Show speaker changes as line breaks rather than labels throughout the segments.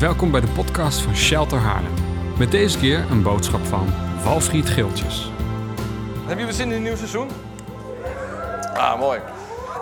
Welkom bij de podcast van Shelter Haarlem. Met deze keer een boodschap van Valfried Geeltjes.
Hebben jullie zin in een nieuw seizoen? Ah, mooi.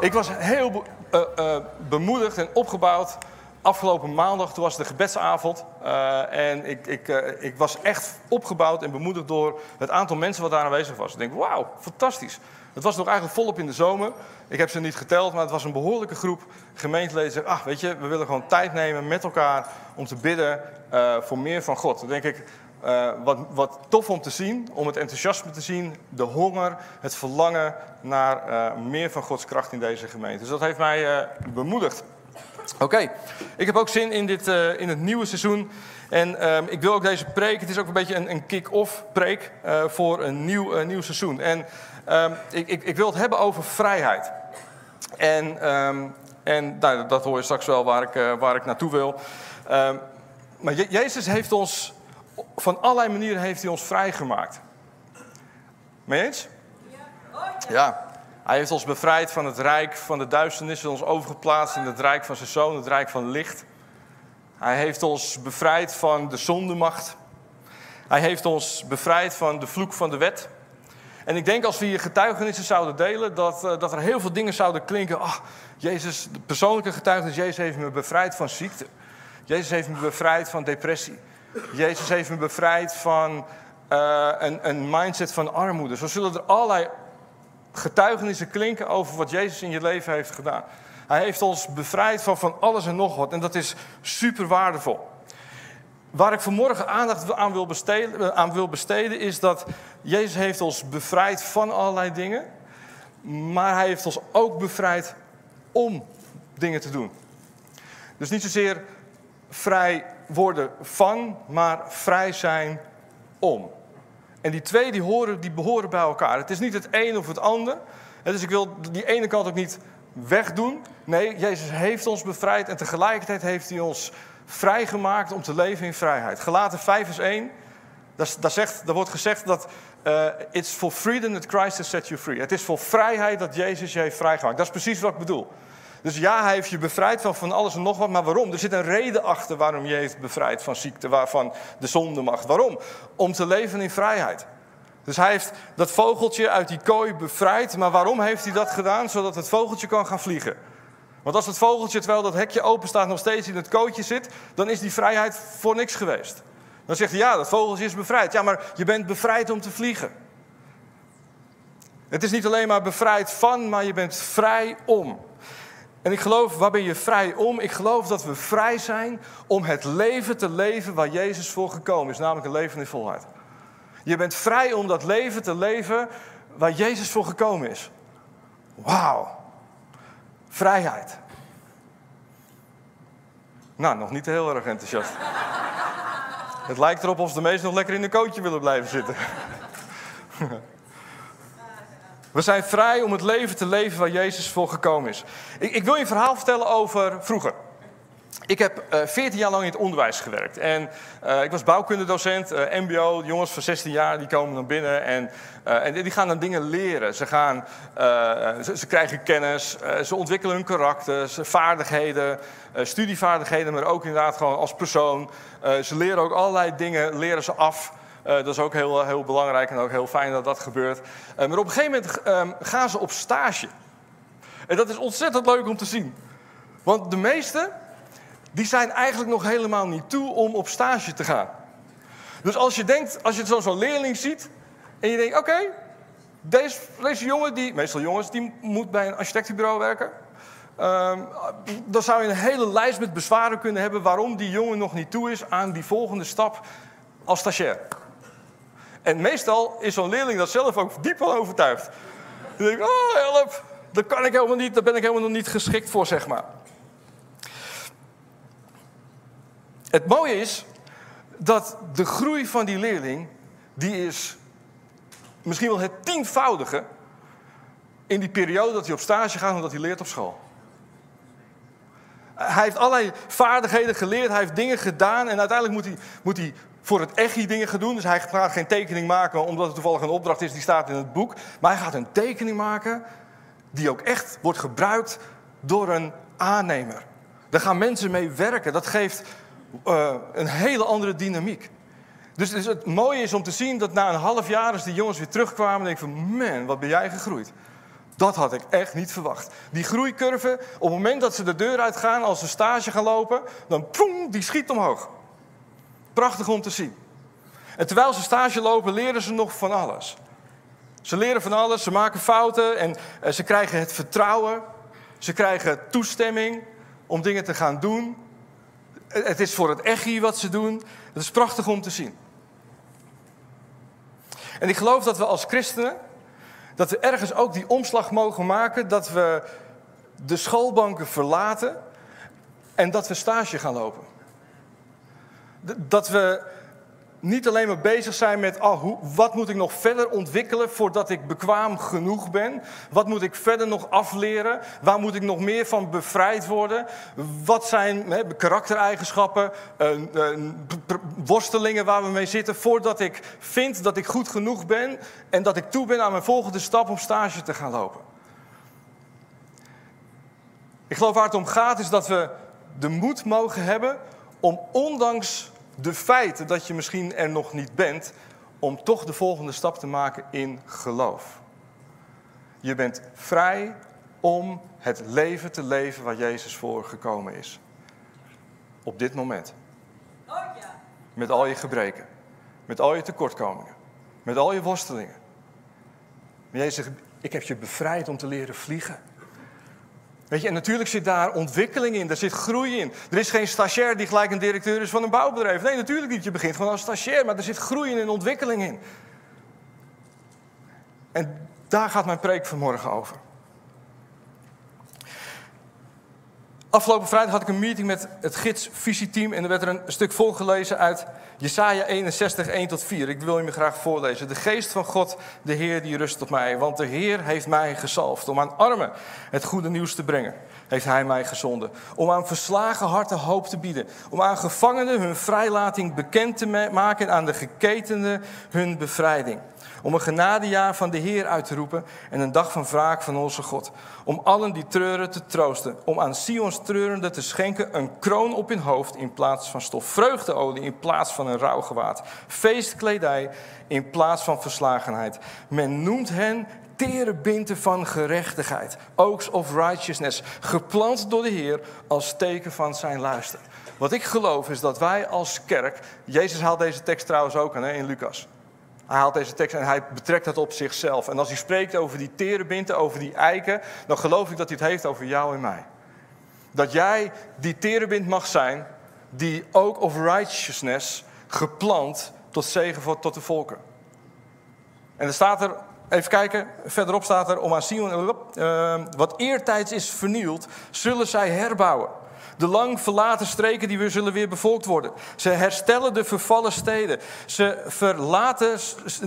Ik was heel eh, eh, bemoedigd en opgebouwd. Afgelopen maandag, toen was de gebedsavond. Eh, en ik, ik, ik was echt opgebouwd en bemoedigd door het aantal mensen wat daar aanwezig was. Ik denk, wauw, fantastisch. Het was nog eigenlijk volop in de zomer. Ik heb ze niet geteld, maar het was een behoorlijke groep gemeenteleden. ach, weet je, we willen gewoon tijd nemen met elkaar om te bidden eh, voor meer van God. Dan denk ik, eh, wat, wat tof om te zien, om het enthousiasme te zien, de honger, het verlangen naar eh, meer van Gods kracht in deze gemeente. Dus dat heeft mij bemoedigd. Oké, ik heb ook zin in, dit, in het nieuwe seizoen. En ehm, ik wil ook deze preek, het is ook een beetje een, een kick-off preek voor een nieuw, nieuw seizoen. En ehm, ik, ik, ik wil het hebben over vrijheid. En, ehm, en nou, dat hoor je straks wel waar ik, eh, waar ik naartoe wil. Ehm, maar Je- Jezus heeft ons, van allerlei manieren heeft hij ons vrijgemaakt. Mee eens? Ja. Hij heeft ons bevrijd van het rijk van de duisternis ons overgeplaatst in het rijk van zijn zoon, het rijk van licht. Hij heeft ons bevrijd van de zondemacht. Hij heeft ons bevrijd van de vloek van de wet. En ik denk als we hier getuigenissen zouden delen, dat, eh, dat er heel veel dingen zouden klinken. Ah, Jezus, de persoonlijke getuigenis, Jezus heeft me bevrijd van ziekte. Jezus heeft me bevrijd van depressie. Jezus heeft me bevrijd van eh, een, een mindset van armoede. Zo zullen er allerlei getuigenissen klinken over wat Jezus in je leven heeft gedaan. Hij heeft ons bevrijd van van alles en nog wat. En dat is super waardevol. Waar ik vanmorgen aandacht aan wil, besteden, aan wil besteden is dat Jezus heeft ons bevrijd van allerlei dingen. Maar hij heeft ons ook bevrijd om dingen te doen. Dus niet zozeer vrij worden van, maar vrij zijn om. En die twee die horen, die behoren bij elkaar. Het is niet het een of het ander. Dus ik wil die ene kant ook niet wegdoen. Nee, Jezus heeft ons bevrijd en tegelijkertijd heeft hij ons vrijgemaakt om te leven in vrijheid. Gelaten 5 vers 1, daar, zegt, wordt gezegd dat eh, it's for freedom that Christ has set you free. Het is voor vrijheid dat Jezus je heeft vrijgemaakt. Dat is precies wat ik bedoel. Dus ja, hij heeft je bevrijd van, van alles en nog wat, maar waarom? Er zit een reden achter waarom je heeft bevrijd van ziekte, waarvan de zonde mag. Waarom? Om te leven in vrijheid. Dus hij heeft dat vogeltje uit die kooi bevrijd, maar waarom heeft hij dat gedaan? Zodat het vogeltje kan gaan vliegen. Want als het vogeltje, terwijl dat hekje open staat, nog steeds in het kootje zit, dan is die vrijheid voor niks geweest. Dan zegt hij, ja, dat vogeltje is bevrijd. Ja, maar je bent bevrijd om te vliegen. Het is niet alleen maar bevrijd van, maar je bent vrij om. En ik geloof, waar ben je vrij om? Ik geloof dat we vrij zijn om het leven te leven waar Jezus voor gekomen is, namelijk een leven in volheid. Je bent vrij om dat leven te leven waar Jezus voor gekomen is. Wauw. Vrijheid. Nou, nog niet heel erg enthousiast. Het lijkt erop of de meesten nog lekker in een kootje willen blijven zitten. We zijn vrij om het leven te leven waar Jezus voor gekomen is. Ik, ik wil je een verhaal vertellen over vroeger. Ik heb eh 14 jaar lang in het onderwijs gewerkt. En eh, ik was bouwkundedocent, eh, MBO. Jongens van 16 jaar die komen dan binnen en, en die gaan dan dingen leren. Ze, gaan, ze, ze krijgen kennis, ze ontwikkelen hun karakter, vaardigheden, studievaardigheden, maar ook inderdaad gewoon als persoon. Ze leren ook allerlei dingen, leren ze af. Dat is ook heel, heel belangrijk en ook heel fijn dat dat gebeurt. Maar op een gegeven moment ehm, gaan ze op stage. En dat is ontzettend leuk om te zien. Want de meesten, die zijn eigenlijk nog helemaal niet toe om op stage te gaan. Dus als je denkt, als je zo- zo'n leerling ziet en je denkt, oké, deze, deze jongen, die, meestal jongens, die moet bij een architectenbureau werken. Ehm, dan zou je een hele lijst met bezwaren kunnen hebben waarom die jongen nog niet toe is aan die volgende stap als stagiair. En meestal is zo'n leerling dat zelf ook diep van overtuigd. Dan denk ik, oh help, dat kan ik helemaal niet, daar ben ik helemaal nog niet geschikt voor, zeg maar. Het mooie is dat de groei van die leerling, die is misschien wel het tienvoudige in die periode dat hij op stage gaat en dat hij leert op school. Hij heeft allerlei vaardigheden geleerd, hij heeft dingen gedaan en uiteindelijk moet hij, moet hij voor het echi dingen gaan doen. Dus hij gaat geen tekening maken omdat het toevallig een opdracht is die staat in het boek. Maar hij gaat een tekening maken die ook echt wordt gebruikt door een aannemer. Daar gaan mensen mee werken. Dat geeft eh, een hele andere dynamiek. Dus, het mooie is om te zien dat na een half jaar, als die jongens weer terugkwamen, denk ik van, man, wat ben jij gegroeid. Dat had ik echt niet verwacht. Die groeicurve, op het moment dat ze de deur uitgaan, als ze stage gaan lopen, dan poem, die schiet omhoog. Prachtig om te zien. En terwijl ze stage lopen, leren ze nog van alles. Ze leren van alles, ze maken fouten en eh, ze krijgen het vertrouwen. Ze krijgen toestemming om dingen te gaan doen. Het is voor het echi wat ze doen. Het is prachtig om te zien. En ik geloof dat we als christenen, dat we ergens ook die omslag mogen maken, dat we de schoolbanken verlaten en dat we stage gaan lopen. Dat we niet alleen maar bezig zijn met oh, hoe, wat moet ik nog verder ontwikkelen voordat ik bekwaam genoeg ben. Wat moet ik verder nog afleren? Waar moet ik nog meer van bevrijd worden? Wat zijn karaktereigenschappen, uh, uh, worstelingen waar we mee zitten voordat ik vind dat ik goed genoeg ben en dat ik toe ben aan mijn volgende stap om stage te gaan lopen. Ik geloof waar het om gaat is dat we de moed mogen hebben om ondanks de feiten dat je misschien er nog niet bent, om toch de volgende stap te maken in geloof. Je bent vrij om het leven te leven waar Jezus voor gekomen is. Op dit moment. Met al je gebreken, met al je tekortkomingen, met al je worstelingen. Maar Jezus zegt, ik heb je bevrijd om te leren vliegen. Weet je, en natuurlijk zit daar ontwikkeling in, daar zit groei in. Er is geen stagiair die gelijk een directeur is van een bouwbedrijf. Nee, natuurlijk niet. Je begint gewoon als stagiair, maar er zit groei in en ontwikkeling in. En daar gaat mijn preek vanmorgen over. Afgelopen vrijdag had ik een meeting met het gids-visieteam en er werd er een stuk voorgelezen uit Jesaja 61, 1 tot 4. Ik wil je me graag voorlezen. De geest van God, de Heer, die rust op mij, want de Heer heeft mij gezalfd om aan armen het goede nieuws te brengen. Heeft hij mij gezonden. Om aan verslagen harten hoop te bieden. Om aan gevangenen hun vrijlating bekend te maken en aan de geketenden hun bevrijding om een genadejaar van de Heer uit te roepen en een dag van wraak van onze God. Om allen die treuren te troosten. Om aan Sions treurende te schenken een kroon op hun hoofd in plaats van stof. Vreugdeolie in plaats van een rouwgewaad. Feestkledij in plaats van verslagenheid. Men noemt hen terebinten van gerechtigheid. Oaks of righteousness. Geplant door de Heer als teken van zijn luister. Wat ik geloof is dat wij als kerk. Jezus haalt deze tekst trouwens ook aan hè, in Lucas. Hij haalt deze tekst en hij betrekt dat op zichzelf. En als hij spreekt over die terebinten, over die eiken, dan geloof ik dat hij het heeft over jou en mij. Dat jij die terebint mag zijn, die ook of righteousness geplant tot zegen voor, tot de volken. En er staat er, even kijken, verderop staat er, om aan Sion, uh, wat eertijds is vernield, zullen zij herbouwen. De lang verlaten streken die weer zullen weer bevolkt worden. Ze herstellen de vervallen steden. Ze verlaten,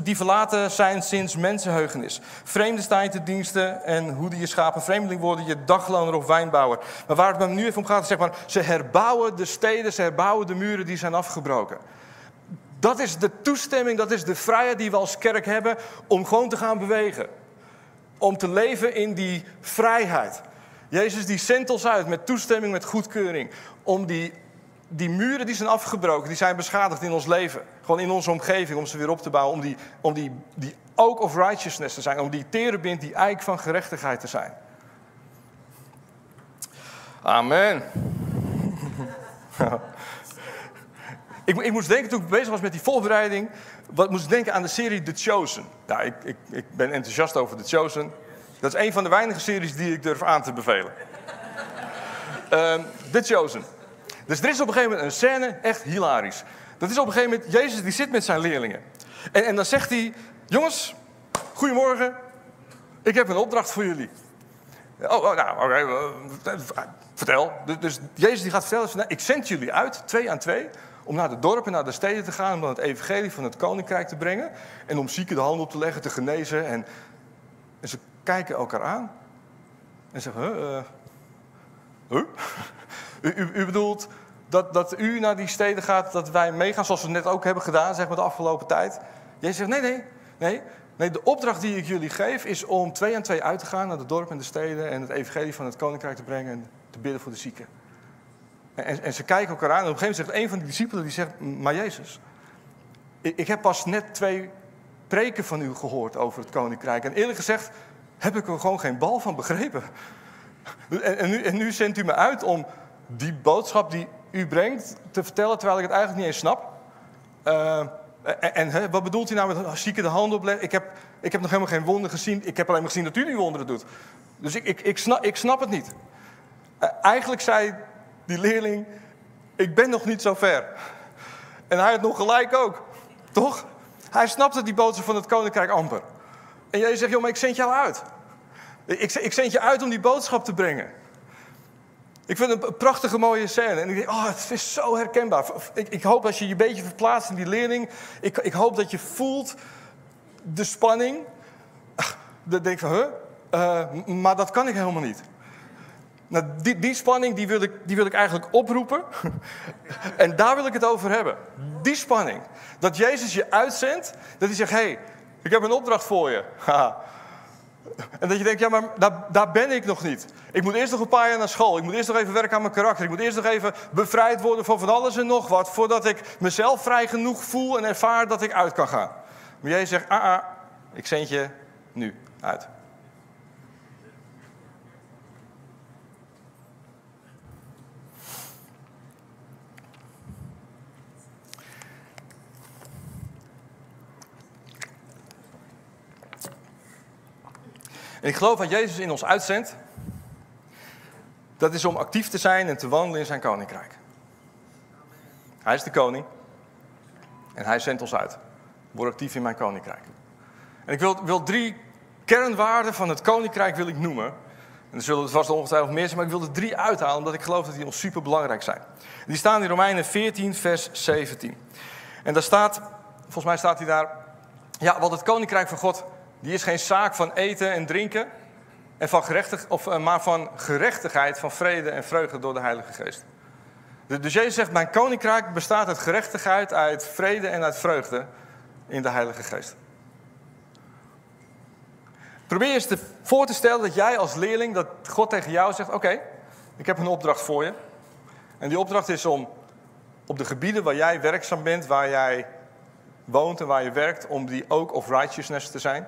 die verlaten zijn sinds mensenheugenis. Vreemden staan te diensten en hoe die je schapen vreemdeling worden, je dagloner of wijnbouwer. Maar waar het me nu even om gaat, is zeg maar, ze herbouwen de steden, ze herbouwen de muren die zijn afgebroken. Dat is de toestemming, dat is de vrijheid die we als kerk hebben om gewoon te gaan bewegen. Om te leven in die vrijheid. Jezus die zendt ons uit met toestemming, met goedkeuring. Om die, die muren die zijn afgebroken, die zijn beschadigd in ons leven. Gewoon in onze omgeving, om ze weer op te bouwen. Om die, om die, die oak of righteousness te zijn. Om die terebint, die eik van gerechtigheid te zijn. Amen. ik, ik, moest denken toen ik bezig was met die voorbereiding. Wat moest ik denken aan de serie The Chosen. Ja, ik, ik, ik ben enthousiast over The Chosen. Dat is een van de weinige series die ik durf aan te bevelen. uh, The Chosen. Dus er is op een gegeven moment een scène, echt hilarisch. Dat is op een gegeven moment, Jezus die zit met zijn leerlingen. En, en dan zegt hij, jongens, goedemorgen, ik heb een opdracht voor jullie. Oh, oh nou, oké, uh, vertel. Dus, dus, Jezus die gaat vertellen, ik zend jullie uit, twee aan twee, om naar de dorpen, naar de steden te gaan, om dan het evangelie van het koninkrijk te brengen. En om zieken de handen op te leggen, te genezen. En, en ze kijken elkaar aan en zeggen: huh, uh, huh? u, u, u, bedoelt dat, dat u naar die steden gaat, dat wij meegaan zoals we net ook hebben gedaan, zeg maar de afgelopen tijd? Jij zegt: nee, nee, nee. Nee, de opdracht die ik jullie geef is om twee aan twee uit te gaan naar de dorpen en de steden en het evangelie van het koninkrijk te brengen en te bidden voor de zieken. En, en ze kijken elkaar aan en op een gegeven moment zegt een van die discipelen, die zegt, maar Jezus, ik, heb pas net twee preken van u gehoord over het koninkrijk. En eerlijk gezegd heb ik er gewoon geen bal van begrepen. En, en, nu, en nu zendt u me uit om die boodschap die u brengt te vertellen, terwijl ik het eigenlijk niet eens snap. Uh, en, hè, wat bedoelt u nou met zieken de handen opleggen? Ik heb, ik heb nog helemaal geen wonder gezien. Ik heb alleen maar gezien dat u die wonderen doet. Dus ik, ik, ik, snap, ik snap het niet. Uh, eigenlijk zei die leerling, ik ben nog niet zo ver. En hij had nog gelijk ook. Toch? Hij snapte die boodschap van het koninkrijk amper. En jij zegt, joh, maar ik zend jou uit. Ik, ik zend je uit om die boodschap te brengen. Ik vind het een prachtige mooie scène. En ik denk, oh, het is zo herkenbaar. Ik, ik hoop als je je een beetje verplaatst in die leerling. Ik, ik hoop dat je voelt de spanning. Dan denk ik van, huh? Uh, maar dat kan ik helemaal niet. Nou, die, die spanning die wil, ik, die wil ik eigenlijk oproepen. en daar wil ik het over hebben. Die spanning. Dat Jezus je uitzendt. Dat hij zegt, hé, hey, ik heb een opdracht voor je. En dat je denkt, ja, maar daar, daar, ben ik nog niet. Ik moet eerst nog een paar jaar naar school. Ik moet eerst nog even werken aan mijn karakter. Ik moet eerst nog even bevrijd worden van van alles en nog wat. Voordat ik mezelf vrij genoeg voel en ervaar dat ik uit kan gaan. Maar jij zegt, ah, ah, ik zend je nu uit. En ik geloof dat Jezus in ons uitzendt. Dat is om actief te zijn en te wandelen in zijn koninkrijk. Hij is de koning. En hij zendt ons uit. Word actief in mijn koninkrijk. En ik wil, wil drie kernwaarden van het koninkrijk wil ik noemen. En er zullen vast ongetwijfeld meer zijn, maar ik wil er drie uithalen, omdat ik geloof dat die ons super belangrijk zijn. Die staan in Romeinen 14, vers 17. En daar staat, volgens mij staat hij daar, ja, wat het koninkrijk van God die is geen zaak van eten en drinken, en van gerechtig, of, eh, maar van gerechtigheid, van vrede en vreugde door de Heilige Geest. Dus Jezus zegt, mijn koninkrijk bestaat uit gerechtigheid, uit vrede en uit vreugde in de Heilige Geest. Probeer eens te voor te stellen dat jij als leerling, dat God tegen jou zegt, oké, ik heb een opdracht voor je. En die opdracht is om op de gebieden waar jij werkzaam bent, waar jij woont en waar je werkt, om die ook of righteousness te zijn.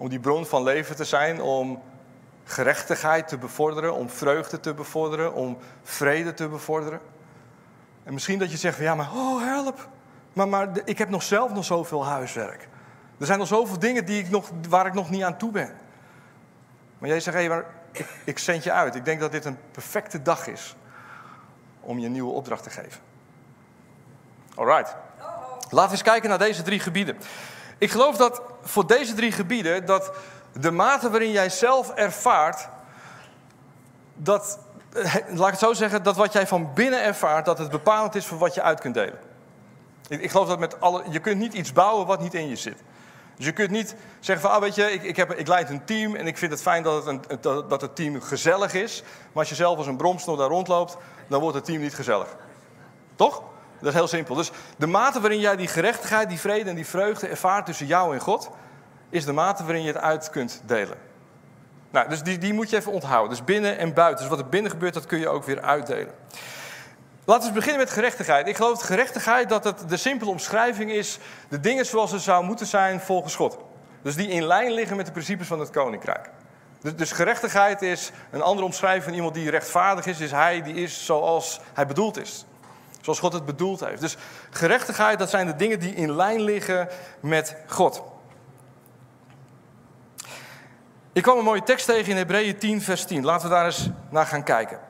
Om die bron van leven te zijn, om gerechtigheid te bevorderen, om vreugde te bevorderen, om vrede te bevorderen. En misschien dat je zegt van ja, maar oh help, maar, maar ik heb nog zelf nog zoveel huiswerk. Er zijn nog zoveel dingen die ik nog, waar ik nog niet aan toe ben. Maar jij zegt, hé, maar ik, ik zend je uit. Ik denk dat dit een perfecte dag is om je een nieuwe opdracht te geven. Alright. Laten we eens kijken naar deze drie gebieden. Ik geloof dat voor deze drie gebieden, dat de mate waarin jij zelf ervaart, dat, eh, laat ik het zo zeggen, dat wat jij van binnen ervaart, dat het bepalend is voor wat je uit kunt delen. Ik, ik geloof dat met alle, je kunt niet iets bouwen wat niet in je zit. Dus je kunt niet zeggen van, ah weet je, ik, ik, heb, ik leid een team en ik vind het fijn dat het, een, dat het team gezellig is. Maar als je zelf als een bromsnor daar rondloopt, dan wordt het team niet gezellig. Toch? Dat is heel simpel. Dus de mate waarin jij die gerechtigheid, die vrede en die vreugde ervaart tussen jou en God, is de mate waarin je het uit kunt delen. Nou, dus die, die moet je even onthouden. Dus binnen en buiten. Dus wat er binnen gebeurt, dat kun je ook weer uitdelen. Laten we beginnen met gerechtigheid. Ik geloof dat gerechtigheid dat het de simpele omschrijving is, de dingen zoals ze zou moeten zijn volgens God. Dus die in lijn liggen met de principes van het koninkrijk. Dus, dus gerechtigheid is een andere omschrijving van iemand die rechtvaardig is, is hij die is zoals hij bedoeld is. Zoals God het bedoeld heeft. Dus gerechtigheid, dat zijn de dingen die in lijn liggen met God. Ik kwam een mooie tekst tegen in Hebreeën 10, vers 10. Laten we daar eens naar gaan kijken.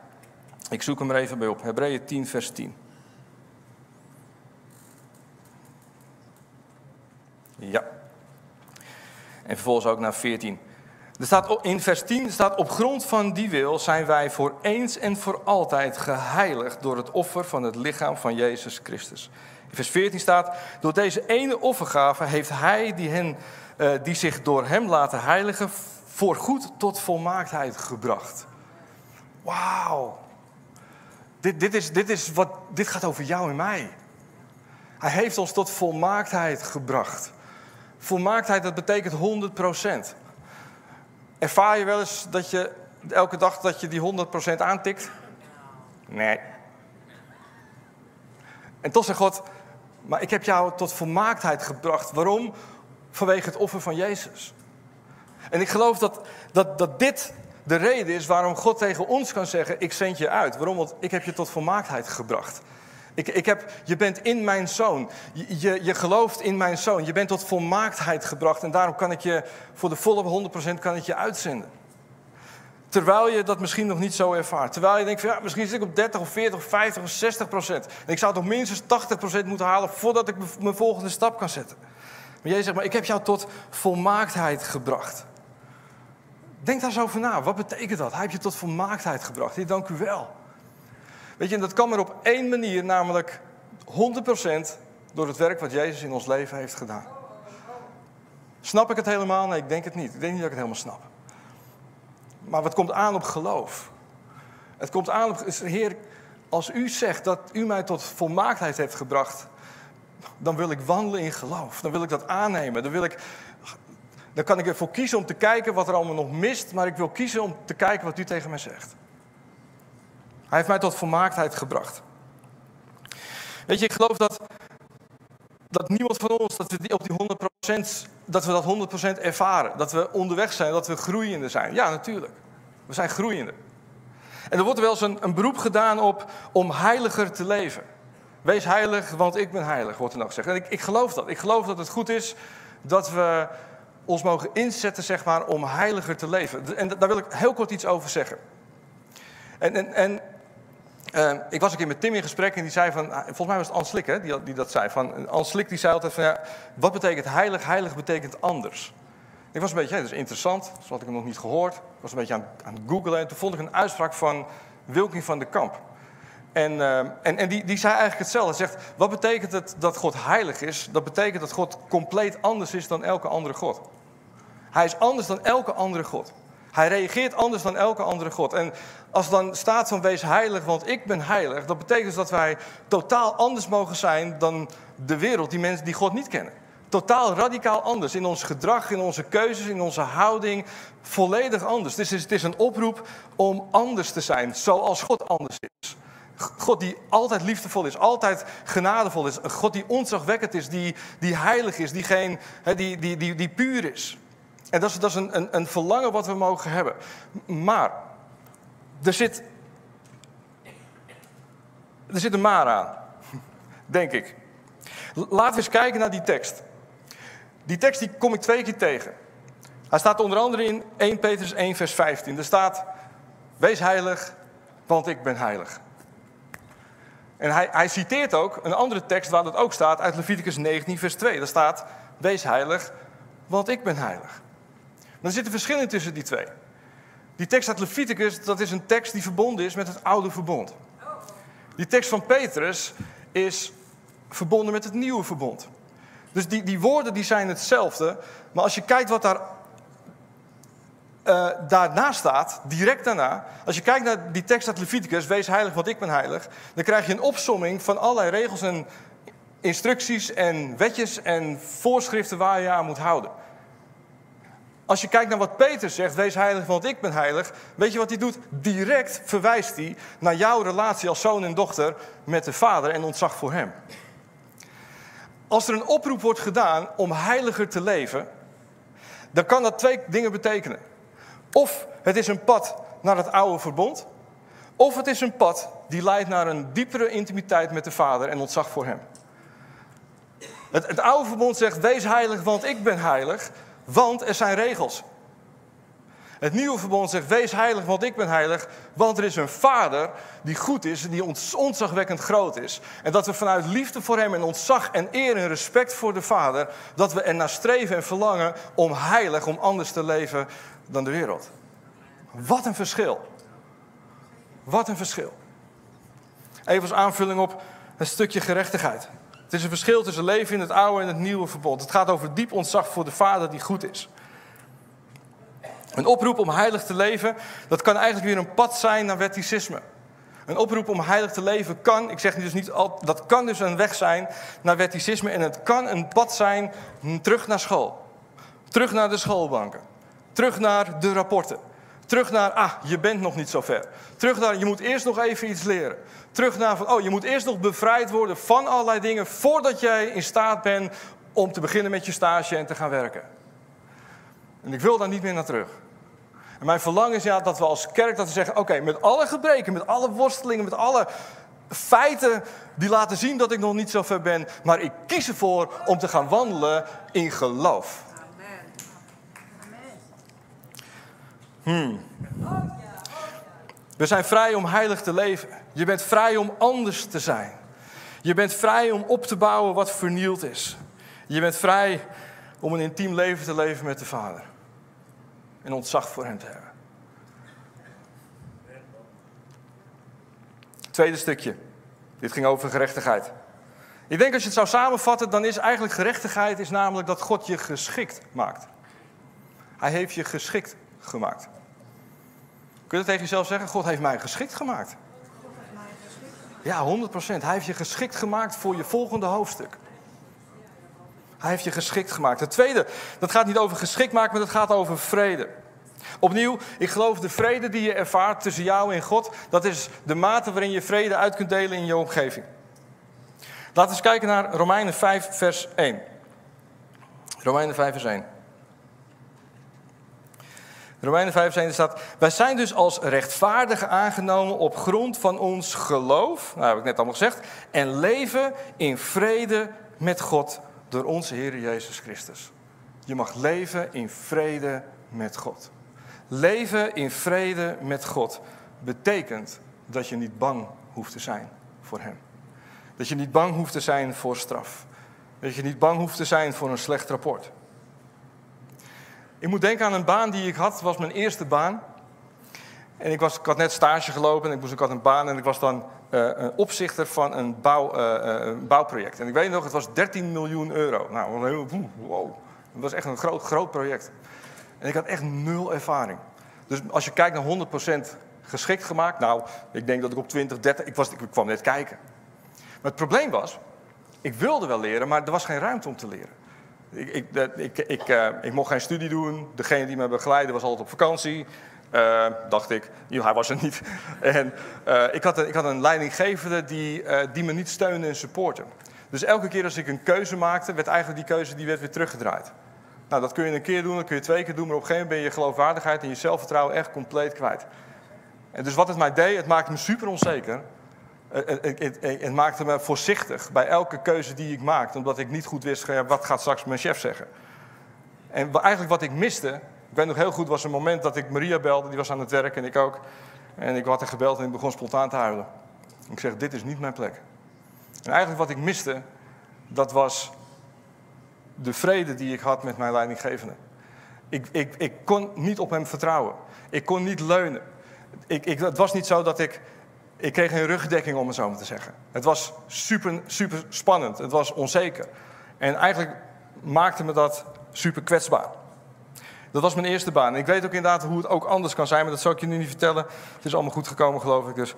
Ik zoek hem er even bij op. Hebreeën 10, vers 10. Ja. En vervolgens ook naar 14. Er staat in vers 10 staat: Op grond van die wil zijn wij voor eens en voor altijd geheiligd door het offer van het lichaam van Jezus Christus. In vers 14 staat: Door deze ene offergave heeft Hij die, hen, uh, die zich door Hem laten heiligen, voorgoed tot volmaaktheid gebracht. Wauw. Dit, dit, is, dit, is wat, dit gaat over jou en mij. Hij heeft ons tot volmaaktheid gebracht. Volmaaktheid, dat betekent 100 procent. Ervaar je wel eens dat je elke dag dat je die 100% aantikt? Nee. En toch zegt God, maar ik heb jou tot volmaaktheid gebracht. Waarom? Vanwege het offer van Jezus. En ik geloof dat, dat, dat dit de reden is waarom God tegen ons kan zeggen: Ik zend je uit. Waarom? Want ik heb je tot volmaaktheid gebracht. Ik, ik heb, je bent in mijn zoon. Je, je, gelooft in mijn zoon. Je bent tot volmaaktheid gebracht. En daarom kan ik je voor de volle 100% kan ik je uitzenden. Terwijl je dat misschien nog niet zo ervaart. Terwijl je denkt van ja, misschien zit ik op 30 of 40 of 50 of 60 procent. En ik zou toch minstens 80 procent moeten halen voordat ik mijn volgende stap kan zetten. Maar Jezus zegt maar, ik heb jou tot volmaaktheid gebracht. Denk daar zo over na. Wat betekent dat? Hij heeft je tot volmaaktheid gebracht. Heer, dank u wel. Weet je, en dat kan maar op één manier, namelijk 100% door het werk wat Jezus in ons leven heeft gedaan. Snap ik het helemaal? Nee, ik denk het niet. Ik denk niet dat ik het helemaal snap. Maar wat komt aan op geloof? Het komt aan op, Heer, als u zegt dat u mij tot volmaaktheid heeft gebracht, dan wil ik wandelen in geloof. Dan wil ik dat aannemen. Dan, wil ik, dan kan ik ervoor kiezen om te kijken wat er allemaal nog mist, maar ik wil kiezen om te kijken wat u tegen mij zegt. Hij heeft mij tot volmaaktheid gebracht. Weet je, ik geloof dat, dat niemand van ons, dat we op die 100%, dat we dat 100% ervaren. Dat we onderweg zijn, dat we groeiende zijn. Ja, natuurlijk. We zijn groeiende. En er wordt wel eens een, een beroep gedaan op om heiliger te leven. Wees heilig, want ik ben heilig, wordt er nog gezegd. En ik, ik geloof dat. Ik geloof dat het goed is dat we ons mogen inzetten, zeg maar, om heiliger te leven. En daar wil ik heel kort iets over zeggen. En, en, en uh, ik was een keer met Tim in gesprek en die zei van, ah, volgens mij was het Ans Slik hè, die, die dat zei. Van, Ans Slik die zei altijd van, ja, wat betekent heilig? Heilig betekent anders. Ik was een beetje, ja, dat is interessant, dat had ik nog niet gehoord. Ik was een beetje aan, aan het googlen en toen vond ik een uitspraak van Wilking van de Kamp. En, uh, en, en die, die zei eigenlijk hetzelfde. Hij zegt, wat betekent het dat God heilig is? Dat betekent dat God compleet anders is dan elke andere God. Hij is anders dan elke andere God. Hij reageert anders dan elke andere God. En als dan staat van wees heilig, want ik ben heilig, dat betekent dus dat wij totaal anders mogen zijn dan de wereld, die mensen die God niet kennen. Totaal radicaal anders in ons gedrag, in onze keuzes, in onze houding. Volledig anders. Is, het is een oproep om anders te zijn, zoals God anders is. God die altijd liefdevol is, altijd genadevol is. God die onzagwekkend is, die, die heilig is, die, geen, die, die, die, die puur is. En dat is, dat is een, een, een verlangen wat we mogen hebben. Maar er zit, er zit een maar aan, denk ik. Laten we eens kijken naar die tekst. Die tekst die kom ik twee keer tegen. Hij staat onder andere in 1 Petrus 1, vers 15. Er staat: Wees heilig, want ik ben heilig. En hij, hij citeert ook een andere tekst waar dat ook staat uit Leviticus 19, vers 2. Daar staat: Wees heilig, want ik ben heilig. Er zit een verschil in tussen die twee. Die tekst uit Leviticus, dat is een tekst die verbonden is met het oude verbond. Die tekst van Petrus is verbonden met het nieuwe verbond. Dus die, die woorden die zijn hetzelfde, maar als je kijkt wat daar uh, daarna staat, direct daarna, als je kijkt naar die tekst uit Leviticus, wees heilig want ik ben heilig, dan krijg je een opsomming van allerlei regels en instructies en wetjes en voorschriften waar je aan moet houden. Als je kijkt naar wat Peter zegt, wees heilig, want ik ben heilig. Weet je wat hij doet? Direct verwijst hij naar jouw relatie als zoon en dochter met de vader en ontzag voor hem. Als er een oproep wordt gedaan om heiliger te leven, dan kan dat twee dingen betekenen. Of het is een pad naar het oude verbond, of het is een pad die leidt naar een diepere intimiteit met de vader en ontzag voor hem. Het, het oude verbond zegt, wees heilig, want ik ben heilig. Want er zijn regels. Het nieuwe verbond zegt: Wees heilig, want ik ben heilig. Want er is een vader die goed is, die ons ontzagwekkend groot is. En dat we vanuit liefde voor hem en ontzag en eer en respect voor de vader. dat we ernaar streven en verlangen om heilig, om anders te leven dan de wereld. Wat een verschil. Wat een verschil. Even als aanvulling op een stukje gerechtigheid. Het is een verschil tussen leven in het oude en het nieuwe verbond. Het gaat over diep ontzag voor de Vader die goed is. Een oproep om heilig te leven, dat kan eigenlijk weer een pad zijn naar wetticisme. Een oproep om heilig te leven kan, ik zeg dus niet al, dat kan dus een weg zijn naar wetticisme en het kan een pad zijn terug naar school. Terug naar de schoolbanken. Terug naar de rapporten. Terug naar, ah, je bent nog niet zo ver. Terug naar, je moet eerst nog even iets leren. Terug naar, van, oh, je moet eerst nog bevrijd worden van allerlei dingen voordat jij in staat bent om te beginnen met je stage en te gaan werken. En ik wil daar niet meer naar terug. En mijn verlangen is ja, dat we als kerk dat we zeggen: oké, met alle gebreken, met alle worstelingen, met alle feiten die laten zien dat ik nog niet zo ver ben, maar ik kies ervoor om te gaan wandelen in geloof. Hmm. We zijn vrij om heilig te leven. Je bent vrij om anders te zijn. Je bent vrij om op te bouwen wat vernield is. Je bent vrij om een intiem leven te leven met de Vader. En ontzag voor Hem te hebben. Tweede stukje. Dit ging over gerechtigheid. Ik denk als je het zou samenvatten, dan is eigenlijk gerechtigheid is namelijk dat God je geschikt maakt. Hij heeft je geschikt gemaakt. Kun je dat tegen jezelf zeggen? God heeft mij geschikt gemaakt. Ja, 100 procent. Hij heeft je geschikt gemaakt voor je volgende hoofdstuk. Hij heeft je geschikt gemaakt. Het tweede, dat gaat niet over geschikt maken, maar dat gaat over vrede. Opnieuw, ik geloof de vrede die je ervaart tussen jou en God, dat is de mate waarin je vrede uit kunt delen in je omgeving. Laten we eens kijken naar Romeinen 5, vers 1. Romeinen 5, vers 1. Romeinen 5, vers 1 staat: Wij zijn dus als rechtvaardigen aangenomen op grond van ons geloof, nou heb ik net allemaal gezegd, en leven in vrede met God door onze Heer Jezus Christus. Je mag leven in vrede met God. Leven in vrede met God betekent dat je niet bang hoeft te zijn voor Hem. Dat je niet bang hoeft te zijn voor straf. Dat je niet bang hoeft te zijn voor een slecht rapport. Ik moet denken aan een baan die ik had, was mijn eerste baan. En ik, was, ik had net stage gelopen en ik, moest, ik had een baan en ik was dan uh, een opzichter van een, bouw, uh, bouwproject. En ik weet nog, het was 13 miljoen euro. Nou, wow. Het was echt een groot, groot project. En ik had echt nul ervaring. Dus als je kijkt naar 100% geschikt gemaakt, nou, ik denk dat ik op 20, 30, ik, was, ik kwam net kijken. Maar het probleem was, ik wilde wel leren, maar er was geen ruimte om te leren. Ik, ik, ik, ik, uh, ik mocht geen studie doen. Degene die me begeleidde was altijd op vakantie. Uh, dacht ik, hij was er niet. en uh, ik, had een, ik had een leidinggevende die, die me niet steunde en supportte. Dus elke keer als ik een keuze maakte, werd eigenlijk die keuze die werd weer teruggedraaid. Nou, dat kun je een keer doen, dat kun je twee keer doen, maar op een gegeven moment ben je geloofwaardigheid en je zelfvertrouwen echt compleet kwijt. En dus wat het mij deed, het maakte me super onzeker. Het, het, het, maakte me voorzichtig bij elke keuze die ik maakte, omdat ik niet goed wist, wat gaat straks mijn chef zeggen. En eigenlijk wat ik miste, ik weet nog heel goed, was een moment dat ik Maria belde, die was aan het werk en ik ook. En ik had haar gebeld en ik begon spontaan te huilen. Ik zeg, dit is niet mijn plek. En eigenlijk wat ik miste, dat was de vrede die ik had met mijn leidinggevende. Ik, ik, ik kon niet op hem vertrouwen. Ik kon niet leunen. Ik, het was niet zo dat ik. Ik kreeg geen rugdekking om het zo maar te zeggen. Het was super, super spannend. Het was onzeker. En eigenlijk maakte me dat super kwetsbaar. Dat was mijn eerste baan. Ik weet ook inderdaad hoe het ook anders kan zijn, maar dat zal ik je nu niet vertellen. Het is allemaal goed gekomen, geloof ik. Dus.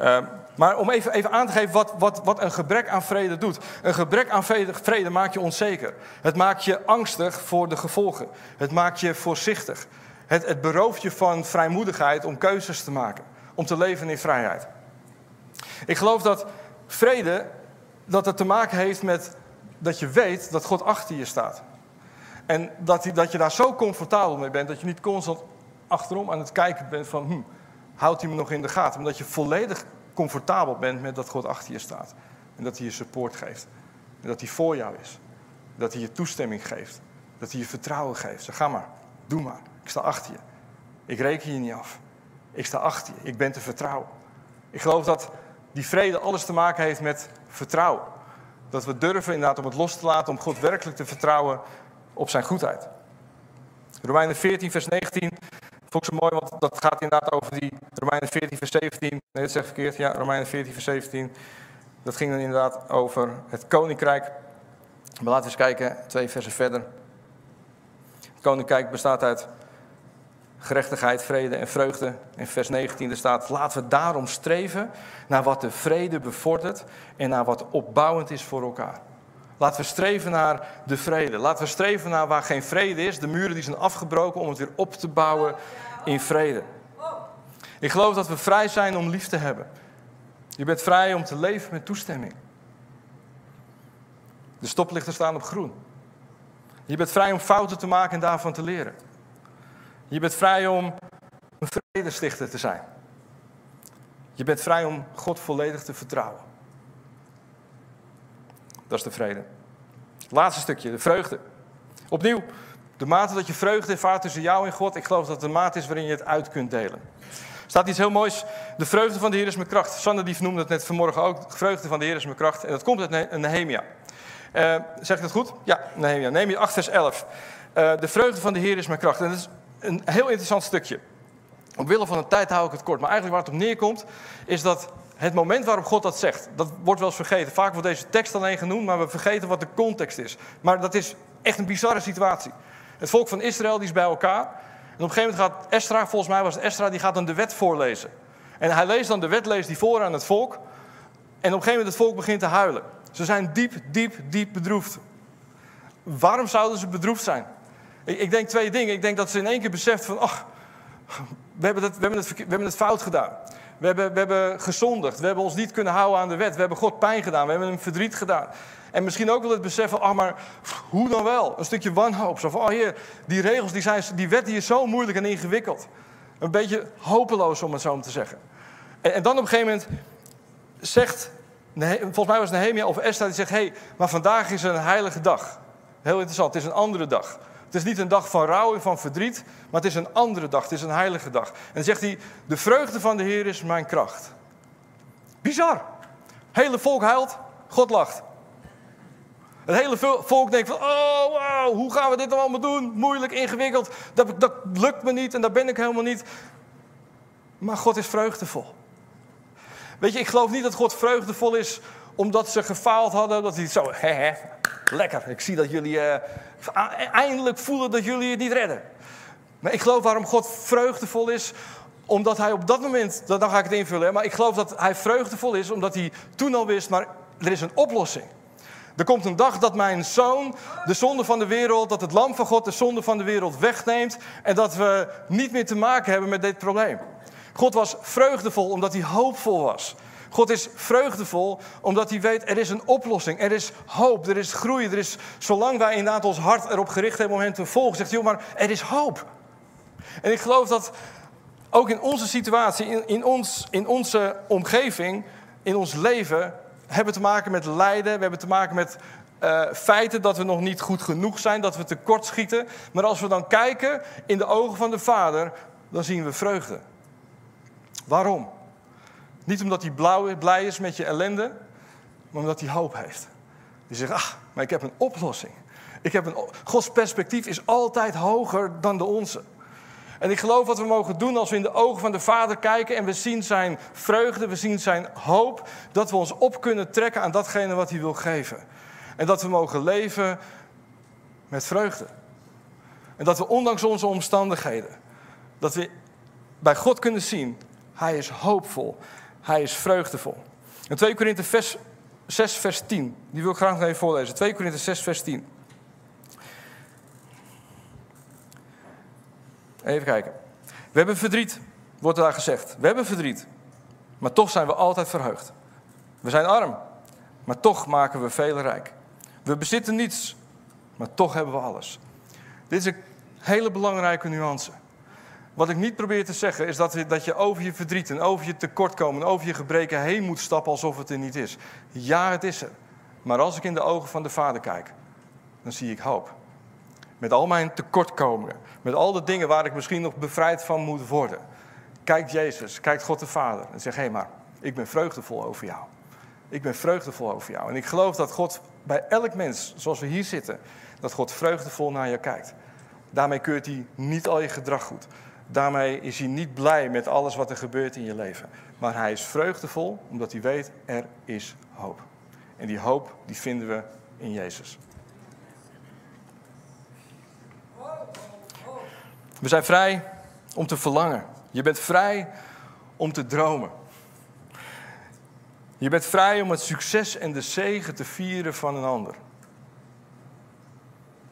Uh, maar om even, even aan te geven wat, wat, wat een gebrek aan vrede doet. Een gebrek aan vrede, vrede maakt je onzeker. Het maakt je angstig voor de gevolgen. Het maakt je voorzichtig. Het, het berooft je van vrijmoedigheid om keuzes te maken. Om te leven in vrijheid. Ik geloof dat vrede dat het te maken heeft met dat je weet dat God achter je staat. En dat, dat je daar zo comfortabel mee bent dat je niet constant achterom aan het kijken bent van... Hm, houdt hij me nog in de gaten? Omdat je volledig comfortabel bent met dat God achter je staat. En dat hij je support geeft. En dat hij voor jou is. Dat hij je toestemming geeft. Dat hij je vertrouwen geeft. Zeg, ga maar, doe maar. Ik sta achter je. Ik reken je niet af. Ik sta achter je. Ik ben te vertrouwen. Ik geloof dat die vrede alles te maken heeft met vertrouwen. Dat we durven inderdaad om het los te laten, om God werkelijk te vertrouwen op zijn goedheid. Romeinen 14, vers 19. Vond ik zo mooi, want dat gaat inderdaad over die Romeinen 14, vers 17. Nee, dat zeg verkeerd. Ja, Romeinen 14, vers 17. Dat ging dan inderdaad over het koninkrijk. Maar laten we eens kijken, twee versen verder. Het koninkrijk bestaat uit gerechtigheid, vrede en vreugde. In vers 19 er staat, laten we daarom streven naar wat de vrede bevordert en naar wat opbouwend is voor elkaar. Laten we streven naar de vrede. Laten we streven naar waar geen vrede is. De muren die zijn afgebroken om het weer op te bouwen in vrede. Ik geloof dat we vrij zijn om lief te hebben. Je bent vrij om te leven met toestemming. De stoplichten staan op groen. Je bent vrij om fouten te maken en daarvan te leren. Je bent vrij om een vredestichter te zijn. Je bent vrij om God volledig te vertrouwen. Dat is de vrede. Laatste stukje, de vreugde. Opnieuw, de mate dat je vreugde ervaart tussen jou en God, ik geloof dat het de mate is waarin je het uit kunt delen. Er staat iets heel moois. De vreugde van de Heer is mijn kracht. Sander die noemde het net vanmorgen ook. De vreugde van de Heer is mijn kracht. En dat komt uit Nehemia. Uh, zeg ik dat goed? Ja, Nehemia. Nehemia 8 vers 11. Uh, de vreugde van de Heer is mijn kracht. En dat is een heel interessant stukje. Omwille van de tijd hou ik het kort. Maar eigenlijk waar het op neerkomt, is dat het moment waarop God dat zegt, dat wordt wel eens vergeten. Vaak wordt deze tekst alleen genoemd, maar we vergeten wat de context is. Maar dat is echt een bizarre situatie. Het volk van Israël die is bij elkaar. En op een gegeven moment gaat Estra, volgens mij was het Estra, die gaat dan de wet voorlezen. En hij leest dan de wet, leest die voor aan het volk. En op een gegeven moment het volk begint te huilen. Ze zijn diep, diep, diep bedroefd. Waarom zouden ze bedroefd zijn? Ik, denk twee dingen. Ik denk dat ze in één keer beseft van, ach, we hebben, het, we, hebben het, we hebben het fout gedaan. We hebben, we hebben gezondigd. We hebben ons niet kunnen houden aan de wet. We hebben God pijn gedaan. We hebben hem verdriet gedaan. En misschien ook wel het beseffen, ah, maar hoe dan wel? Een stukje wanhoop. Zo van, oh heer, die regels, die, zijn, die wet die is zo moeilijk en ingewikkeld. Een beetje hopeloos, om het zo te zeggen. En, en dan op een gegeven moment zegt, volgens mij was Nehemia of Esther, die zegt, hé, hey, maar vandaag is een heilige dag. Heel interessant, het is een andere dag. Het is niet een dag van rouw en van verdriet, maar het is een andere dag. Het is een heilige dag. En dan zegt hij: De vreugde van de Heer is mijn kracht. Bizar. Het hele volk huilt, God lacht. Het hele volk denkt van, oh wow, hoe gaan we dit allemaal doen? Moeilijk, ingewikkeld, dat, dat lukt me niet en daar ben ik helemaal niet. Maar God is vreugdevol. Weet je, ik geloof niet dat God vreugdevol is omdat ze gefaald hadden, dat hij zo, hè, lekker, ik zie dat jullie uh, eindelijk voelen dat jullie het niet redden. Maar ik geloof waarom God vreugdevol is, omdat hij op dat moment, dan ga ik het invullen, maar ik geloof dat hij vreugdevol is omdat hij toen al wist, maar er is een oplossing. Er komt een dag dat mijn zoon de zonde van de wereld, dat het lam van God de zonde van de wereld wegneemt en dat we niet meer te maken hebben met dit probleem. God was vreugdevol omdat hij hoopvol was. God is vreugdevol omdat hij weet er is een oplossing, er is hoop, er is groei, er is, zolang wij inderdaad ons hart erop gericht hebben om hem te volgen, zegt hij, maar er is hoop. En ik geloof dat ook in onze situatie, in, in, ons, in onze omgeving, in ons leven, hebben te maken met lijden, we hebben te maken met uh, feiten dat we nog niet goed genoeg zijn, dat we tekort schieten. Maar als we dan kijken in de ogen van de Vader, dan zien we vreugde. Waarom? Niet omdat hij blij is met je ellende, maar omdat hij hoop heeft. Die zegt, ach, maar ik heb een oplossing. Ik heb een, Gods perspectief is altijd hoger dan de onze. En ik geloof wat we mogen doen als we in de ogen van de Vader kijken en we zien zijn vreugde, we zien zijn hoop, dat we ons op kunnen trekken aan datgene wat hij wil geven. En dat we mogen leven met vreugde. En dat we ondanks onze omstandigheden, dat we bij God kunnen zien, hij is hoopvol, hij is vreugdevol. En 2 Korinthe 6 vers 10, die wil ik graag nog even voorlezen. 2 Korinthe 6 vers 10. Even kijken. We hebben verdriet, wordt daar gezegd. We hebben verdriet, maar toch zijn we altijd verheugd. We zijn arm, maar toch maken we velen rijk. We bezitten niets, maar toch hebben we alles. Dit is een hele belangrijke nuance. Wat ik niet probeer te zeggen is dat, dat je over je verdriet en over je tekortkomen, over je gebreken heen moet stappen alsof het er niet is. Ja, het is er. Maar als ik in de ogen van de Vader kijk, dan zie ik hoop. Met al mijn tekortkomingen, met al de dingen waar ik misschien nog bevrijd van moet worden. Kijkt Jezus, kijkt God de Vader en zegt: hé, hey, maar ik ben vreugdevol over jou. Ik ben vreugdevol over jou. En ik geloof dat God bij elk mens, zoals we hier zitten, dat God vreugdevol naar je kijkt. Daarmee keurt hij niet al je gedrag goed. Daarmee is hij niet blij met alles wat er gebeurt in je leven. Maar hij is vreugdevol omdat hij weet er is hoop. En die hoop die vinden we in Jezus. We zijn vrij om te verlangen. Je bent vrij om te dromen. Je bent vrij om het succes en de zegen te vieren van een ander.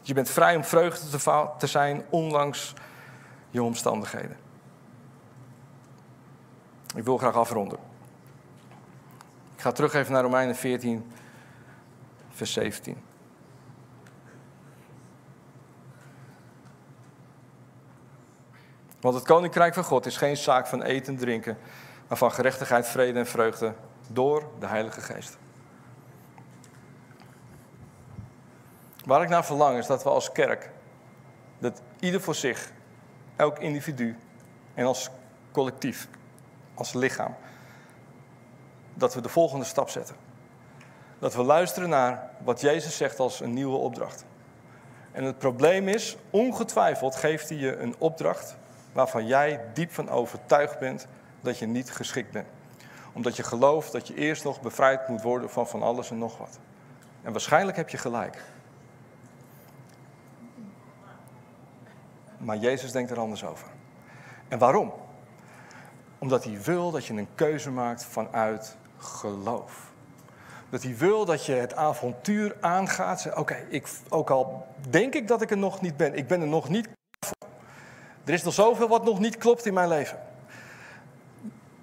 Je bent vrij om vreugde te zijn, ondanks je omstandigheden. Ik wil graag afronden. Ik ga terug even naar Romeinen 14, vers 17. Want het koninkrijk van God is geen zaak van eten en drinken, maar van gerechtigheid, vrede en vreugde door de Heilige Geest. Waar ik naar verlang is dat we als kerk, dat ieder voor zich, elk individu en als collectief, als lichaam, dat we de volgende stap zetten. Dat we luisteren naar wat Jezus zegt als een nieuwe opdracht. En het probleem is, ongetwijfeld geeft hij je een opdracht waarvan jij diep van overtuigd bent dat je niet geschikt bent. Omdat je gelooft dat je eerst nog bevrijd moet worden van van alles en nog wat. En waarschijnlijk heb je gelijk. Maar Jezus denkt er anders over. En waarom? Omdat hij wil dat je een keuze maakt vanuit geloof. Dat hij wil dat je het avontuur aangaat. Oké, ik ook al denk ik dat ik er nog niet ben, ik ben er nog niet voor. Er is nog zoveel wat nog niet klopt in mijn leven.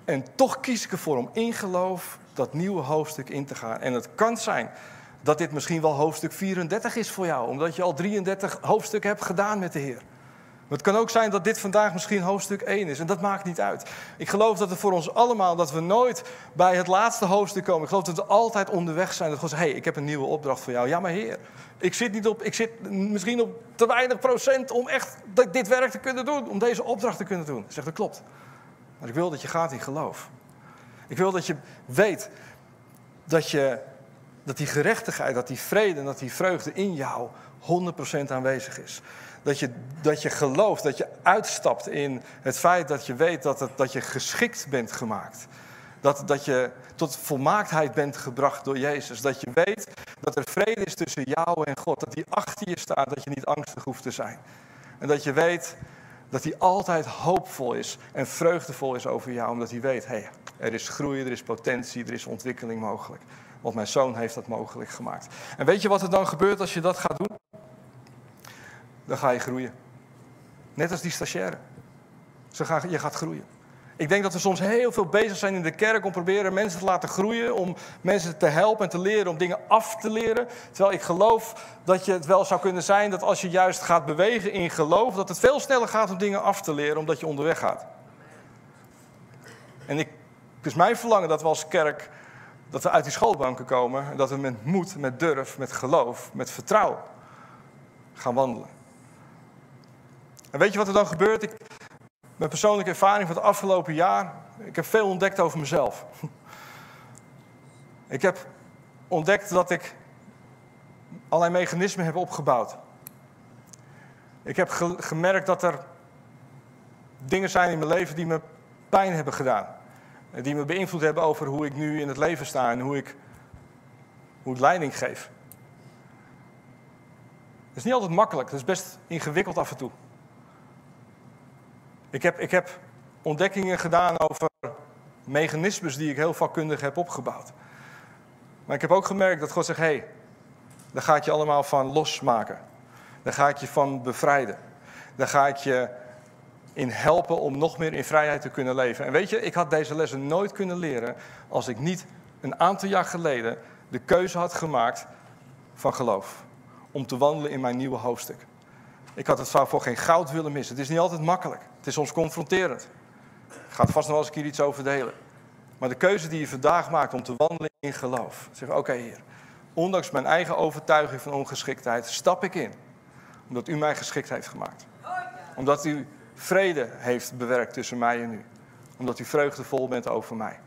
En toch kies ik ervoor om in geloof dat nieuwe hoofdstuk in te gaan. En het kan zijn dat dit misschien wel hoofdstuk 34 is voor jou, omdat je al 33 hoofdstukken hebt gedaan met de Heer. Maar het kan ook zijn dat dit vandaag misschien hoofdstuk 1 is. En dat maakt niet uit. Ik geloof dat het voor ons allemaal, dat we nooit bij het laatste hoofdstuk komen. Ik geloof dat we altijd onderweg zijn. Dat God zegt, hé, hey, ik heb een nieuwe opdracht voor jou. Ja, maar Heer, ik zit, niet op, ik zit misschien op te weinig procent om echt dit werk te kunnen doen. Om deze opdracht te kunnen doen. Ik zeg, dat klopt. Maar ik wil dat je gaat in geloof. Ik wil dat je weet dat, je, dat die gerechtigheid, dat die vrede en dat die vreugde in jou 100% aanwezig is. Dat je, dat je gelooft, dat je uitstapt in het feit dat je weet dat, het, dat je geschikt bent gemaakt. Dat, dat je tot volmaaktheid bent gebracht door Jezus. Dat je weet dat er vrede is tussen jou en God. Dat hij achter je staat, dat je niet angstig hoeft te zijn. En dat je weet dat hij altijd hoopvol is en vreugdevol is over jou. Omdat hij weet, hé, hey, er is groei, er is potentie, er is ontwikkeling mogelijk. Want mijn zoon heeft dat mogelijk gemaakt. En weet je wat er dan gebeurt als je dat gaat doen? Dan ga je groeien. Net als die stagiaire. Je gaat groeien. Ik denk dat we soms heel veel bezig zijn in de kerk om proberen mensen te laten groeien, om mensen te helpen en te leren, om dingen af te leren. Terwijl ik geloof dat je het wel zou kunnen zijn dat als je juist gaat bewegen in geloof, dat het veel sneller gaat om dingen af te leren, omdat je onderweg gaat. En ik, het is mijn verlangen dat we als kerk, dat we uit die schoolbanken komen en dat we met moed, met durf, met geloof, met vertrouwen gaan wandelen. En weet je wat er dan gebeurt? Ik, mijn persoonlijke ervaring van het afgelopen jaar. Ik heb veel ontdekt over mezelf. Ik heb ontdekt dat ik allerlei mechanismen heb opgebouwd. Ik heb gemerkt dat er dingen zijn in mijn leven die me pijn hebben gedaan. Die me beïnvloed hebben over hoe ik nu in het leven sta en hoe ik, hoe ik leiding geef. Het is niet altijd makkelijk, het is best ingewikkeld af en toe. Ik heb, ik heb ontdekkingen gedaan over mechanismes die ik heel vakkundig heb opgebouwd. Maar ik heb ook gemerkt dat God zegt: hé, hey, daar ga ik je allemaal van losmaken. Daar ga ik je van bevrijden. Daar ga ik je in helpen om nog meer in vrijheid te kunnen leven. En weet je, ik had deze lessen nooit kunnen leren als ik niet een aantal jaar geleden de keuze had gemaakt van geloof. Om te wandelen in mijn nieuwe hoofdstuk. Ik had het voor geen goud willen missen. Het is niet altijd makkelijk. Het is soms confronterend. Ik ga vast nog wel eens een keer iets over delen. Maar de keuze die je vandaag maakt om te wandelen in geloof. Zeg, oké Heer, ondanks mijn eigen overtuiging van ongeschiktheid, stap ik in. Omdat u mij geschikt heeft gemaakt. Omdat u vrede heeft bewerkt tussen mij en u. Omdat u vreugdevol bent over mij.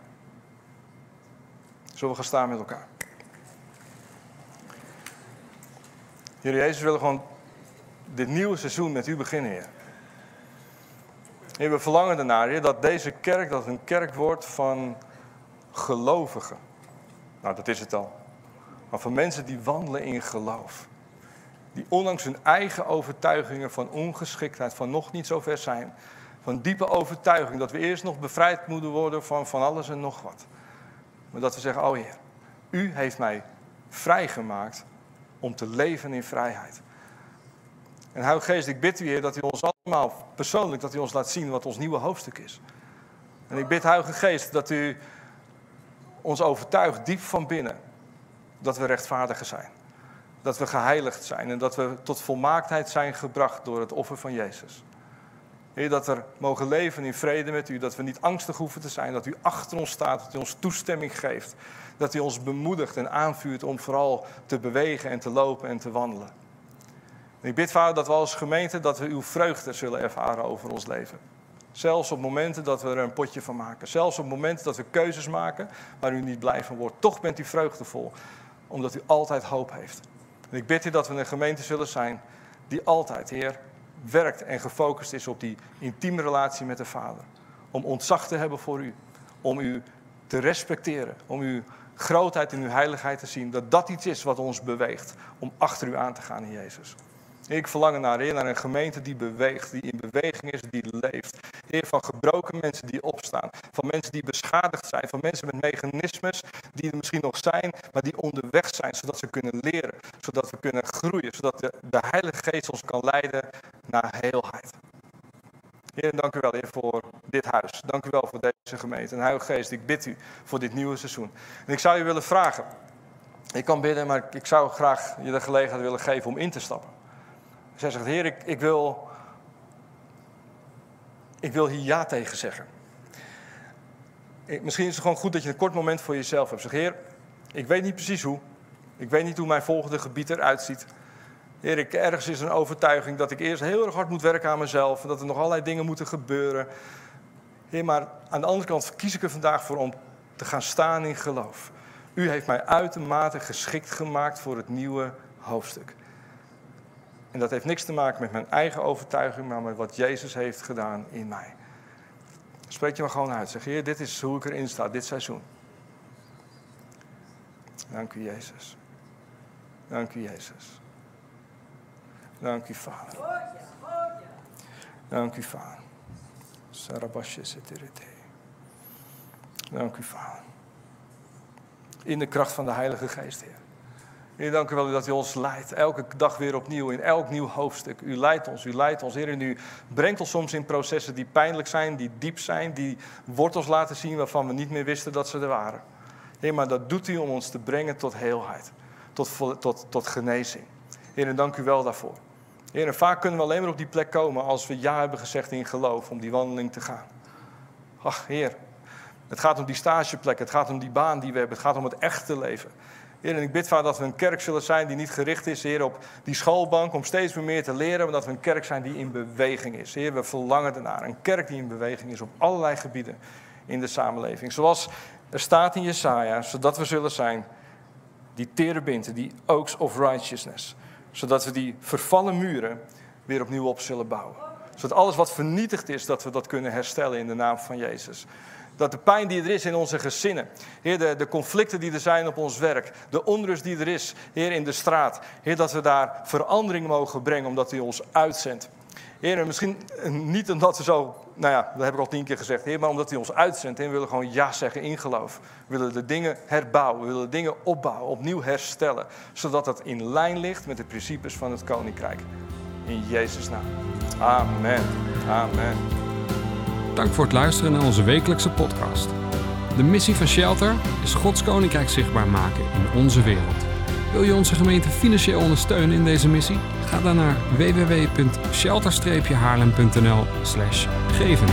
Zullen we gaan staan met elkaar? Heer Jezus, willen gewoon dit nieuwe seizoen met u beginnen, Heer. Heer, we verlangen ernaar, Heer, dat deze kerk dat een kerk wordt van gelovigen. Nou, dat is het al. Maar van mensen die wandelen in geloof. Die ondanks hun eigen overtuigingen van ongeschiktheid, van nog niet zo ver zijn, van diepe overtuiging dat we eerst nog bevrijd moeten worden van van alles en nog wat. Maar dat we zeggen, oh Heer, U heeft mij vrijgemaakt om te leven in vrijheid. En Heilige Geest, ik bid u, Heer, dat u ons allemaal persoonlijk, dat u ons laat zien wat ons nieuwe hoofdstuk is. En ik bid, Heilige Geest, dat u ons overtuigt diep van binnen dat we rechtvaardigen zijn. Dat we geheiligd zijn en dat we tot volmaaktheid zijn gebracht door het offer van Jezus. Heer, dat we mogen leven in vrede met u, dat we niet angstig hoeven te zijn, dat u achter ons staat, dat u ons toestemming geeft, dat u ons bemoedigt en aanvuurt om vooral te bewegen en te lopen en te wandelen. Ik bid, Vader, dat we als gemeente dat we uw vreugde zullen ervaren over ons leven. Zelfs op momenten dat we er een potje van maken. Zelfs op momenten dat we keuzes maken waar u niet blij van wordt. Toch bent u vreugdevol, omdat u altijd hoop heeft. En ik bid u dat we een gemeente zullen zijn die altijd, Heer, werkt en gefocust is op die intieme relatie met de Vader. Om ontzag te hebben voor u. Om u te respecteren. Om uw grootheid en uw heiligheid te zien. Dat dat iets is wat ons beweegt om achter u aan te gaan in Jezus. Ik verlang naar, Heer, naar een gemeente die beweegt, die in beweging is, die leeft. Heer, van gebroken mensen die opstaan. Van mensen die beschadigd zijn. Van mensen met mechanismes die er misschien nog zijn, maar die onderweg zijn. Zodat ze kunnen leren. Zodat we kunnen groeien. Zodat de, de Heilige Geest ons kan leiden naar heelheid. Heer, dank u wel, Heer, voor dit huis. Dank u wel voor deze gemeente. En Heilige Geest, ik bid u voor dit nieuwe seizoen. En ik zou je willen vragen. Ik kan bidden, maar ik zou graag je de gelegenheid willen geven om in te stappen. Zij zegt, Heer, ik, ik, wil, ik wil hier ja tegen zeggen. misschien is het gewoon goed dat je een kort moment voor jezelf hebt. Zeg, Heer, ik weet niet precies hoe. Ik weet niet hoe mijn volgende gebied eruit ziet. Heer, ik, ergens is een overtuiging dat ik eerst heel erg hard moet werken aan mezelf. Dat er nog allerlei dingen moeten gebeuren. Heer, maar aan de andere kant kies ik er vandaag voor om te gaan staan in geloof. U heeft mij uitermate geschikt gemaakt voor het nieuwe hoofdstuk. En dat heeft niks te maken met mijn eigen overtuiging, maar met wat Jezus heeft gedaan in mij. Spreek je maar gewoon uit. Zeg, Heer, dit is hoe ik erin sta, dit seizoen. Dank u, Jezus. Dank u, Jezus. Dank u, Vader. Dank u, Vader. Dank u, Vader. In de kracht van de Heilige Geest, Heer. Heer, dank u wel dat u ons leidt. Elke dag weer opnieuw, in elk nieuw hoofdstuk. U leidt ons, u leidt ons. Heer, en u brengt ons soms in processen die pijnlijk zijn, die diep zijn, die wortels laten zien waarvan we niet meer wisten dat ze er waren. Heer, maar dat doet u om ons te brengen tot heelheid, tot, tot, tot genezing. Heer, en dank u wel daarvoor. Heer, vaak kunnen we alleen maar op die plek komen als we ja hebben gezegd in geloof om die wandeling te gaan. Ach, Heer, het gaat om die stageplek, het gaat om die baan die we hebben, het gaat om het echte leven. Heer, en ik bid vader dat we een kerk zullen zijn die niet gericht is, Heer, op die schoolbank om steeds meer, meer te leren, maar dat we een kerk zijn die in beweging is. Heer, we verlangen ernaar. Een kerk die in beweging is op allerlei gebieden in de samenleving. Zoals er staat in Jesaja, zodat we zullen zijn die terebinten, die oaks of righteousness. Zodat we die vervallen muren weer opnieuw op zullen bouwen. Zodat alles wat vernietigd is, dat we dat kunnen herstellen in de naam van Jezus. Dat de pijn die er is in onze gezinnen, Heer, de, de conflicten die er zijn op ons werk, de onrust die er is, Heer, in de straat, Heer, dat we daar verandering mogen brengen omdat U ons uitzendt. Heer, misschien niet omdat we zo, nou ja, dat heb ik al tien keer gezegd, Heer, maar omdat U ons uitzendt. En we willen gewoon ja zeggen in geloof. We willen de dingen herbouwen, we willen dingen opbouwen, opnieuw herstellen. Zodat dat in lijn ligt met de principes van het Koninkrijk. In Jezus' naam. Amen. Amen.
Dank voor het luisteren naar onze wekelijkse podcast. De missie van Shelter is Gods Koninkrijk zichtbaar maken in onze wereld. Wil je onze gemeente financieel ondersteunen in deze missie? Ga dan naar www.shelter-haarlem.nl geven.